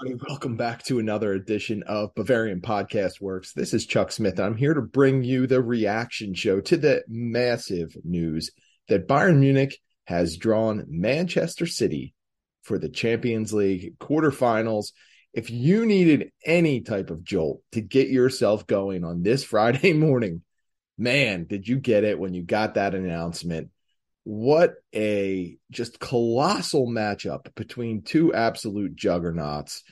everybody. Welcome back to another edition of Bavarian Podcast Works. This is Chuck Smith, I'm here to bring you the reaction show to the massive news that Bayern Munich has drawn Manchester City for the Champions League quarterfinals. If you needed any type of jolt to get yourself going on this Friday morning, man, did you get it when you got that announcement? What a just colossal matchup between two absolute juggernauts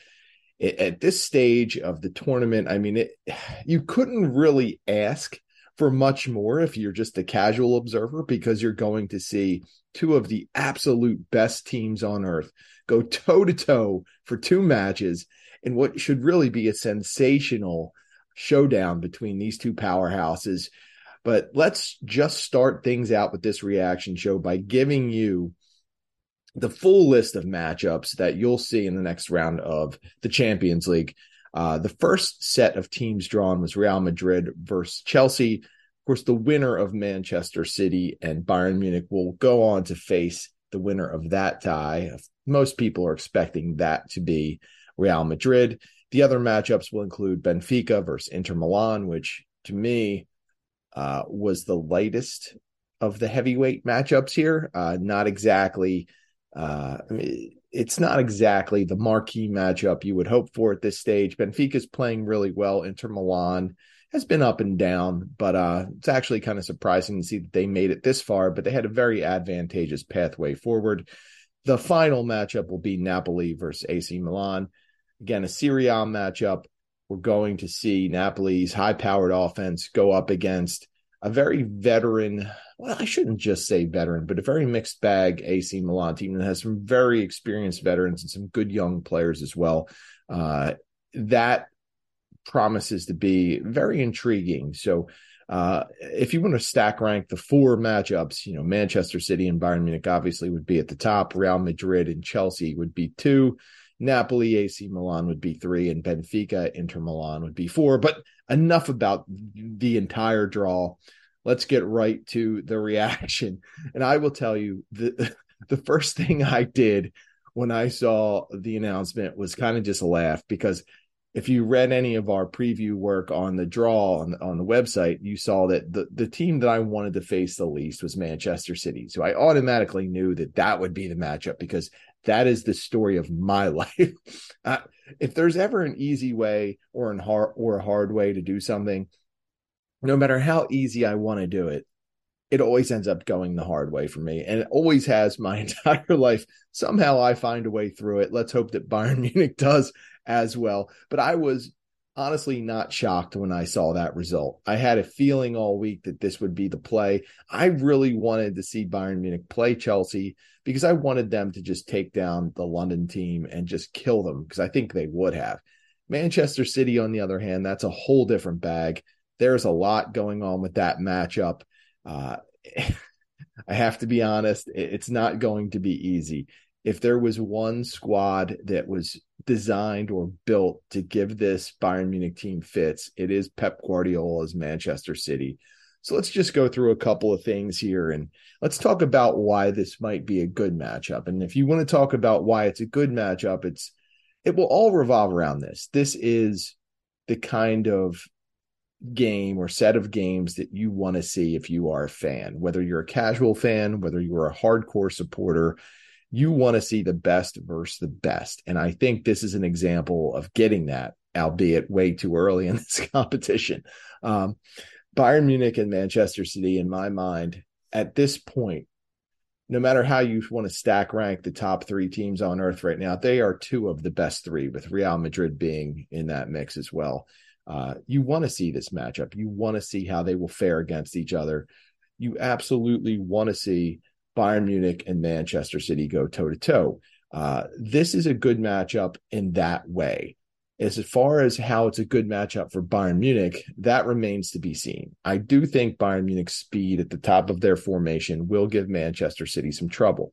at this stage of the tournament. I mean it you couldn't really ask for much more if you're just a casual observer because you're going to see two of the absolute best teams on earth go toe to toe for two matches in what should really be a sensational showdown between these two powerhouses but let's just start things out with this reaction show by giving you the full list of matchups that you'll see in the next round of the Champions League. Uh, the first set of teams drawn was Real Madrid versus Chelsea. Of course, the winner of Manchester City and Bayern Munich will go on to face the winner of that tie. Most people are expecting that to be Real Madrid. The other matchups will include Benfica versus Inter Milan, which to me uh, was the lightest of the heavyweight matchups here. Uh, not exactly, uh, I mean, it's not exactly the marquee matchup you would hope for at this stage. Benfica's playing really well. Inter Milan has been up and down, but uh, it's actually kind of surprising to see that they made it this far. But they had a very advantageous pathway forward. The final matchup will be Napoli versus AC Milan. Again, a Serie A matchup we're going to see Napoli's high powered offense go up against a very veteran, well, I shouldn't just say veteran, but a very mixed bag AC Milan team that has some very experienced veterans and some good young players as well. Uh, that promises to be very intriguing. So, uh, if you want to stack rank the four matchups, you know, Manchester City and Bayern Munich obviously would be at the top. Real Madrid and Chelsea would be two. Napoli, AC Milan would be three, and Benfica, Inter Milan would be four. But enough about the entire draw. Let's get right to the reaction. And I will tell you the the first thing I did when I saw the announcement was kind of just a laugh because if you read any of our preview work on the draw on the, on the website, you saw that the, the team that I wanted to face the least was Manchester City. So I automatically knew that that would be the matchup because that is the story of my life. uh, if there's ever an easy way or an hard or a hard way to do something, no matter how easy I want to do it, it always ends up going the hard way for me. And it always has my entire life. Somehow I find a way through it. Let's hope that Bayern Munich does as well. But I was honestly not shocked when I saw that result. I had a feeling all week that this would be the play. I really wanted to see Bayern Munich play Chelsea because I wanted them to just take down the London team and just kill them because I think they would have. Manchester City, on the other hand, that's a whole different bag. There's a lot going on with that matchup. Uh, I have to be honest, it's not going to be easy. If there was one squad that was designed or built to give this Bayern Munich team fits, it is Pep Guardiola's Manchester City. So let's just go through a couple of things here and let's talk about why this might be a good matchup. And if you want to talk about why it's a good matchup, it's it will all revolve around this. This is the kind of game or set of games that you want to see if you are a fan, whether you're a casual fan, whether you're a hardcore supporter, you want to see the best versus the best. And I think this is an example of getting that, albeit way too early in this competition. Um, Bayern Munich and Manchester City, in my mind, at this point, no matter how you want to stack rank the top three teams on earth right now, they are two of the best three, with Real Madrid being in that mix as well. Uh, you want to see this matchup. You want to see how they will fare against each other. You absolutely want to see Bayern Munich and Manchester City go toe to toe. This is a good matchup in that way. As far as how it's a good matchup for Bayern Munich, that remains to be seen. I do think Bayern Munich's speed at the top of their formation will give Manchester City some trouble.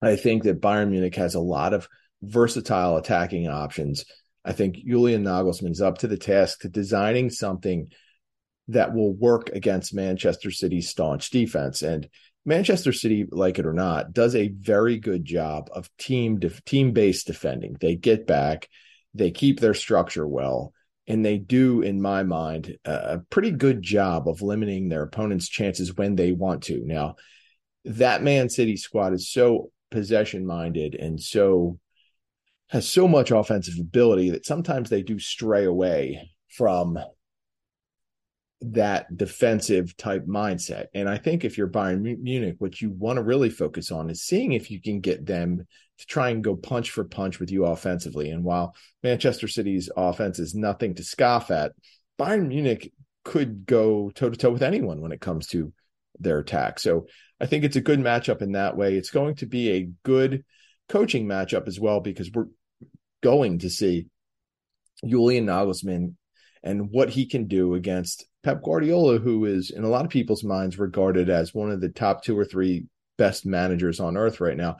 I think that Bayern Munich has a lot of versatile attacking options. I think Julian Nagelsmann is up to the task to designing something that will work against Manchester City's staunch defense. And Manchester City, like it or not, does a very good job of team team based defending. They get back, they keep their structure well, and they do, in my mind, a pretty good job of limiting their opponent's chances when they want to. Now, that Man City squad is so possession minded and so has so much offensive ability that sometimes they do stray away from that defensive type mindset. And I think if you're Bayern Munich, what you want to really focus on is seeing if you can get them to try and go punch for punch with you offensively. And while Manchester City's offense is nothing to scoff at, Bayern Munich could go toe to toe with anyone when it comes to their attack. So I think it's a good matchup in that way. It's going to be a good coaching matchup as well because we're going to see Julian Nagelsmann and what he can do against Pep Guardiola, who is in a lot of people's minds regarded as one of the top two or three best managers on earth right now.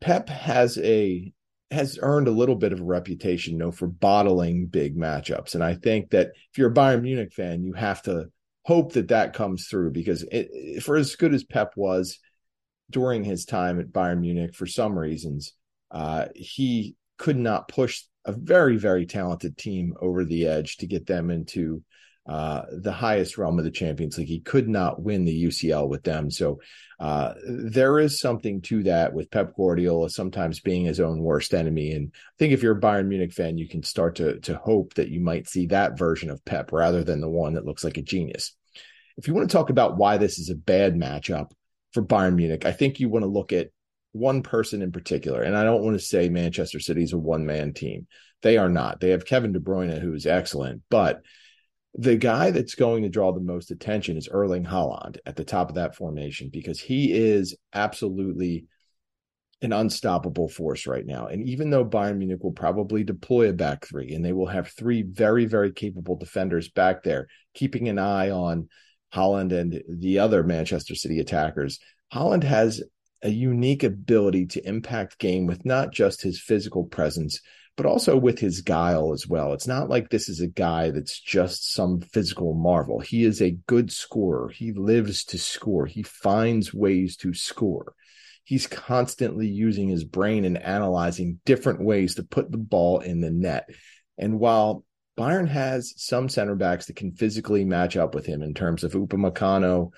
Pep has a has earned a little bit of a reputation, you know, for bottling big matchups, and I think that if you're a Bayern Munich fan, you have to hope that that comes through because it, for as good as Pep was during his time at Bayern Munich, for some reasons, uh, he could not push a very very talented team over the edge to get them into uh, the highest realm of the Champions League. He could not win the UCL with them. So uh, there is something to that with Pep Guardiola sometimes being his own worst enemy. And I think if you're a Bayern Munich fan, you can start to to hope that you might see that version of Pep rather than the one that looks like a genius. If you want to talk about why this is a bad matchup for Bayern Munich, I think you want to look at one person in particular. And I don't want to say Manchester City is a one man team. They are not. They have Kevin De Bruyne, who is excellent, but the guy that's going to draw the most attention is Erling Haaland at the top of that formation because he is absolutely an unstoppable force right now. And even though Bayern Munich will probably deploy a back three and they will have three very, very capable defenders back there, keeping an eye on Haaland and the other Manchester City attackers, Haaland has a unique ability to impact game with not just his physical presence, but also with his guile as well. It's not like this is a guy that's just some physical marvel. He is a good scorer. He lives to score. He finds ways to score. He's constantly using his brain and analyzing different ways to put the ball in the net. And while Bayern has some center backs that can physically match up with him in terms of Upamecano,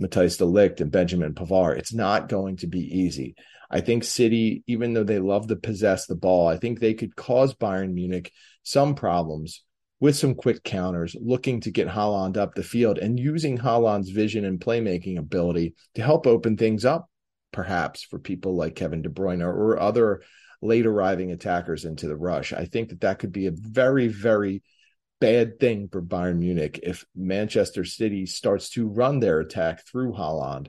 Matthijs de Ligt, and Benjamin Pavard, it's not going to be easy. I think City, even though they love to possess the ball, I think they could cause Bayern Munich some problems with some quick counters, looking to get Haaland up the field and using Haaland's vision and playmaking ability to help open things up, perhaps for people like Kevin De Bruyne or other late arriving attackers into the rush. I think that that could be a very, very bad thing for Bayern Munich if Manchester City starts to run their attack through Haaland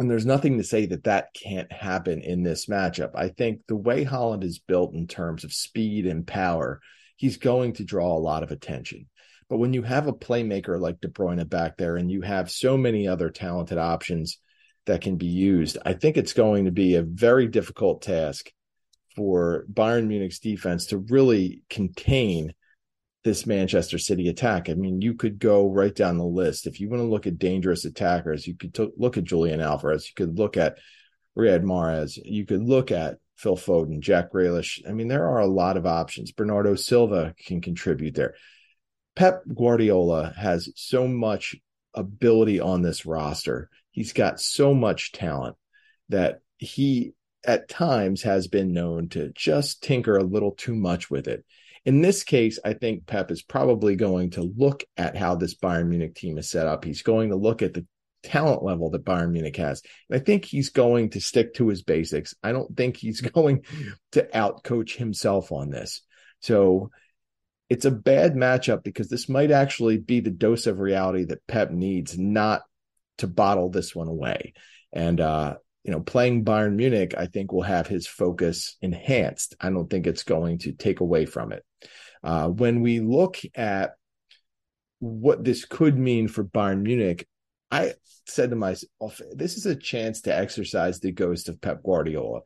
and there's nothing to say that that can't happen in this matchup. I think the way Haaland is built in terms of speed and power, he's going to draw a lot of attention. But when you have a playmaker like De Bruyne back there and you have so many other talented options that can be used, I think it's going to be a very difficult task for Bayern Munich's defense to really contain this Manchester City attack. I mean, you could go right down the list. If you want to look at dangerous attackers, you could t- look at Julian Alvarez. You could look at Riyad Mahrez. You could look at Phil Foden, Jack Grealish. I mean, there are a lot of options. Bernardo Silva can contribute there. Pep Guardiola has so much ability on this roster. He's got so much talent that he at times has been known to just tinker a little too much with it. In this case, I think Pep is probably going to look at how this Bayern Munich team is set up. He's going to look at the talent level that Bayern Munich has. And I think he's going to stick to his basics. I don't think he's going to outcoach himself on this. So it's a bad matchup because this might actually be the dose of reality that Pep needs, not to bottle this one away. And uh, you know, playing Bayern Munich, I think will have his focus enhanced. I don't think it's going to take away from it. Uh, when we look at what this could mean for Bayern Munich, I said to myself, this is a chance to exercise the ghost of Pep Guardiola.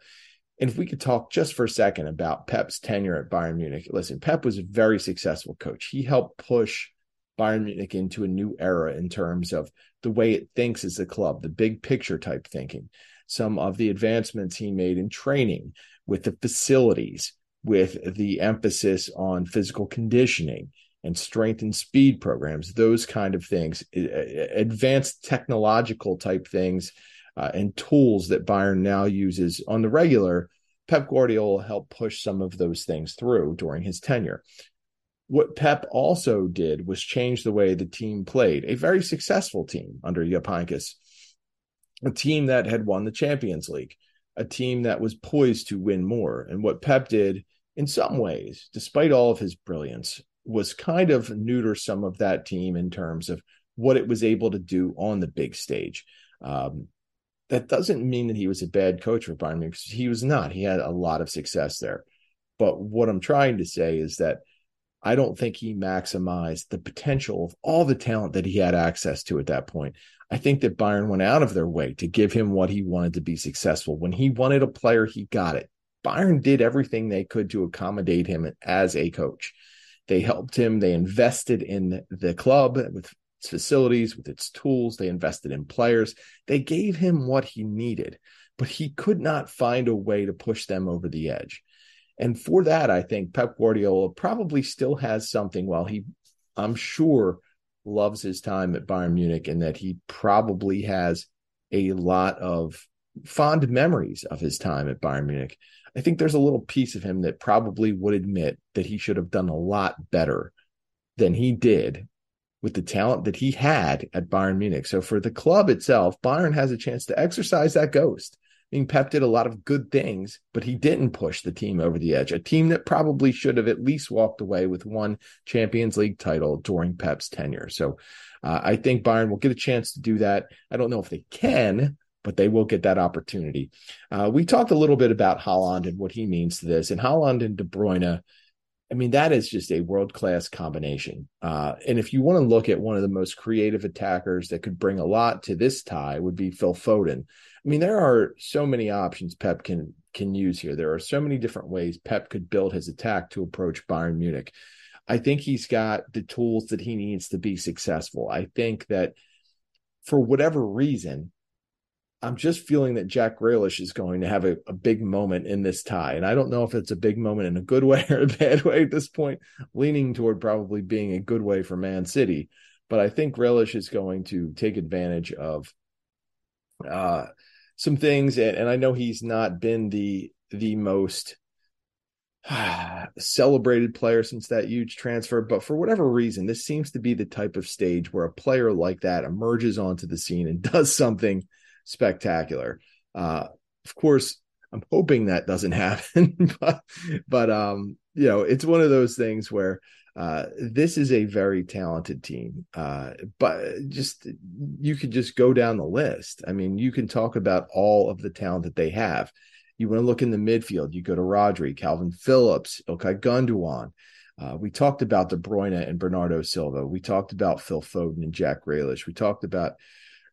And if we could talk just for a second about Pep's tenure at Bayern Munich, listen, Pep was a very successful coach. He helped push Bayern Munich into a new era in terms of the way it thinks as a club, the big picture type thinking. Some of the advancements he made in training with the facilities, with the emphasis on physical conditioning and strength and speed programs, those kind of things, advanced technological type things uh, and tools that Bayern now uses on the regular. Pep Guardiola helped push some of those things through during his tenure. What Pep also did was change the way the team played, a very successful team under Heynckes, a team that had won the Champions League, a team that was poised to win more. And what Pep did, in some ways, despite all of his brilliance, was kind of neuter some of that team in terms of what it was able to do on the big stage. Um, that doesn't mean that he was a bad coach for Bayern Munich. He was not. He had a lot of success there. But what I'm trying to say is that I don't think he maximized the potential of all the talent that he had access to at that point. I think that Bayern went out of their way to give him what he wanted to be successful. When he wanted a player, he got it. Bayern did everything they could to accommodate him as a coach. They helped him. They invested in the club with its facilities, with its tools. They invested in players. They gave him what he needed, but he could not find a way to push them over the edge. And for that, I think Pep Guardiola probably still has something while he, I'm sure, loves his time at Bayern Munich and that he probably has a lot of fond memories of his time at Bayern Munich. I think there's a little piece of him that probably would admit that he should have done a lot better than he did with the talent that he had at Bayern Munich. So for the club itself, Bayern has a chance to exercise that ghost mean, Pep did a lot of good things, but he didn't push the team over the edge. A team that probably should have at least walked away with one Champions League title during Pep's tenure. So uh, I think Bayern will get a chance to do that. I don't know if they can, but they will get that opportunity. Uh, we talked a little bit about Haaland and what he means to this, and Haaland and De Bruyne. I mean, that is just a world class combination. Uh, and if you want to look at one of the most creative attackers that could bring a lot to this tie, would be Phil Foden. I mean, there are so many options Pep can can use here. There are so many different ways Pep could build his attack to approach Bayern Munich. I think he's got the tools that he needs to be successful. I think that for whatever reason, I'm just feeling that Jack Grealish is going to have a, a, big moment in this tie. And I don't know if it's a big moment in a good way or a bad way at this point, leaning toward probably being a good way for Man City. But I think Grealish is going to take advantage of uh, some things, and, and I know he's not been the the most celebrated player since that huge transfer, but for whatever reason, this seems to be the type of stage where a player like that emerges onto the scene and does something spectacular. Uh, of course, I'm hoping that doesn't happen, but but um, you know, it's one of those things where uh, this is a very talented team, uh, but just you could just go down the list. I mean, you can talk about all of the talent that they have. You want to look in the midfield, you go to Rodri, Kalvin Phillips, Ilkay Gundogan. Uh, we talked about De Bruyne and Bernardo Silva. We talked about Phil Foden and Jack Grealish. We talked about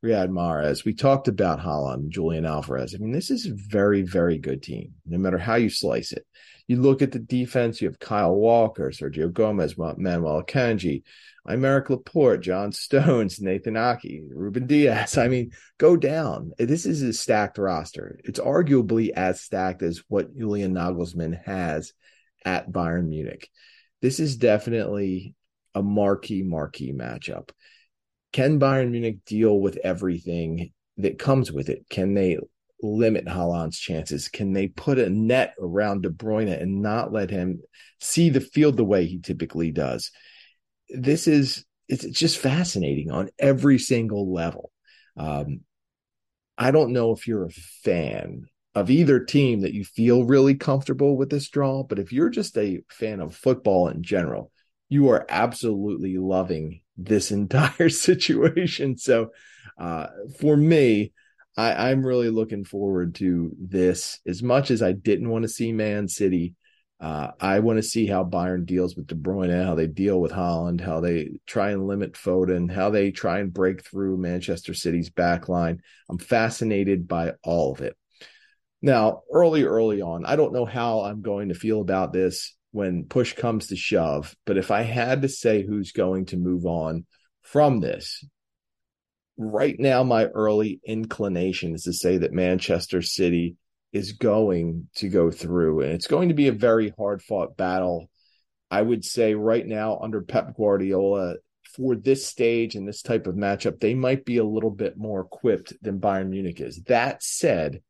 Riyad Mahrez. We talked about Haaland, Julian Alvarez. I mean, this is a very, very good team, no matter how you slice it. You look at the defense, you have Kyle Walker, Sergio Gomez, Manuel Akanji, Aymeric Laporte, John Stones, Nathan Ake, Ruben Dias. I mean, go down. This is a stacked roster. It's arguably as stacked as what Julian Nagelsmann has at Bayern Munich. This is definitely a marquee, marquee matchup. Can Bayern Munich deal with everything that comes with it? Can they limit Haaland's chances? Can they put a net around De Bruyne and not let him see the field the way he typically does? This is it's just fascinating on every single level. Um, I don't know if you're a fan of either team that you feel really comfortable with this draw, but if you're just a fan of football in general, you are absolutely loving this entire situation. So, uh, for me, I, I'm really looking forward to this as much as I didn't want to see Man City. Uh, I want to see how Bayern deals with De Bruyne, how they deal with Haaland, how they try and limit Foden, how they try and break through Manchester City's back line. I'm fascinated by all of it. Now, early, early on, I don't know how I'm going to feel about this when push comes to shove. But if I had to say who's going to move on from this, right now, my early inclination is to say that Manchester City is going to go through, and it's going to be a very hard fought battle. I would say right now, under Pep Guardiola, for this stage and this type of matchup, they might be a little bit more equipped than Bayern Munich is. That said,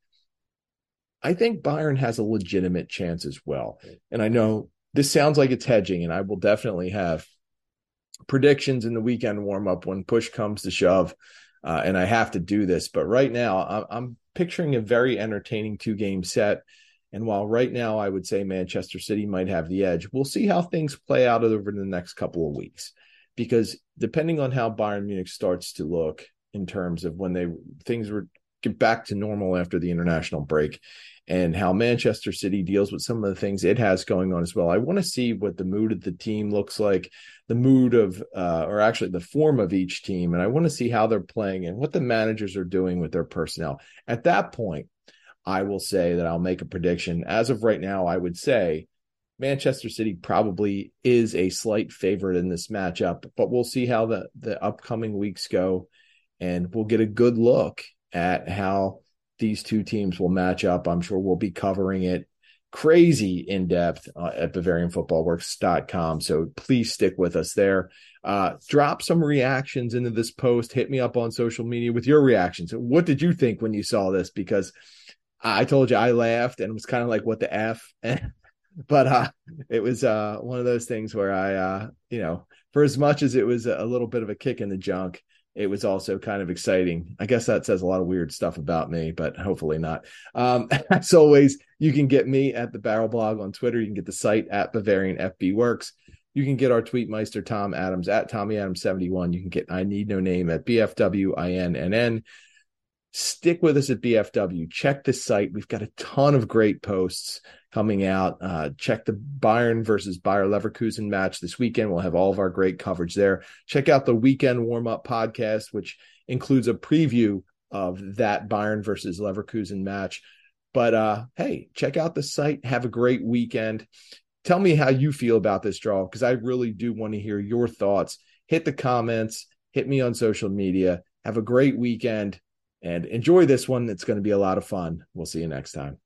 I think Bayern has a legitimate chance as well. And I know this sounds like it's hedging, and I will definitely have predictions in the weekend warm up when push comes to shove. Uh, and I have to do this. But right now, I'm picturing a very entertaining two game set. And while right now I would say Manchester City might have the edge, we'll see how things play out over the next couple of weeks. Because depending on how Bayern Munich starts to look in terms of when they things were get back to normal after the international break and how Manchester City deals with some of the things it has going on as well. I want to see what the mood of the team looks like, the mood of, uh, or actually the form of each team. And I want to see how they're playing and what the managers are doing with their personnel. At that point, I will say that I'll make a prediction. As of right now, I would say Manchester City probably is a slight favorite in this matchup, but we'll see how the, the upcoming weeks go. And we'll get a good look at how these two teams will match up. I'm sure we'll be covering it crazy in depth uh, at BavarianFootballWorks.com. So please stick with us there. Uh, drop some reactions into this post. Hit me up on social media with your reactions. What did you think when you saw this? Because I told you I laughed and it was kind of like, what the F? but uh, it was uh, one of those things where I, uh, you know, for as much as it was a little bit of a kick in the junk, it was also kind of exciting. I guess that says a lot of weird stuff about me, but hopefully not. Um, as always, you can get me at the Barrel Blog on Twitter. You can get the site at Bavarian FB Works. You can get our tweetmeister Tom Adams at Tommy Adams 71. You can get I Need No Name at BFWINNN. Stick with us at BFW. Check the site. We've got a ton of great posts coming out. Uh, check the Bayern versus Bayer Leverkusen match this weekend. We'll have all of our great coverage there. Check out the weekend warm up podcast, which includes a preview of that Bayern versus Leverkusen match. But uh, hey, check out the site. Have a great weekend. Tell me how you feel about this draw because I really do want to hear your thoughts. Hit the comments, hit me on social media. Have a great weekend and enjoy this one. It's going to be a lot of fun. We'll see you next time.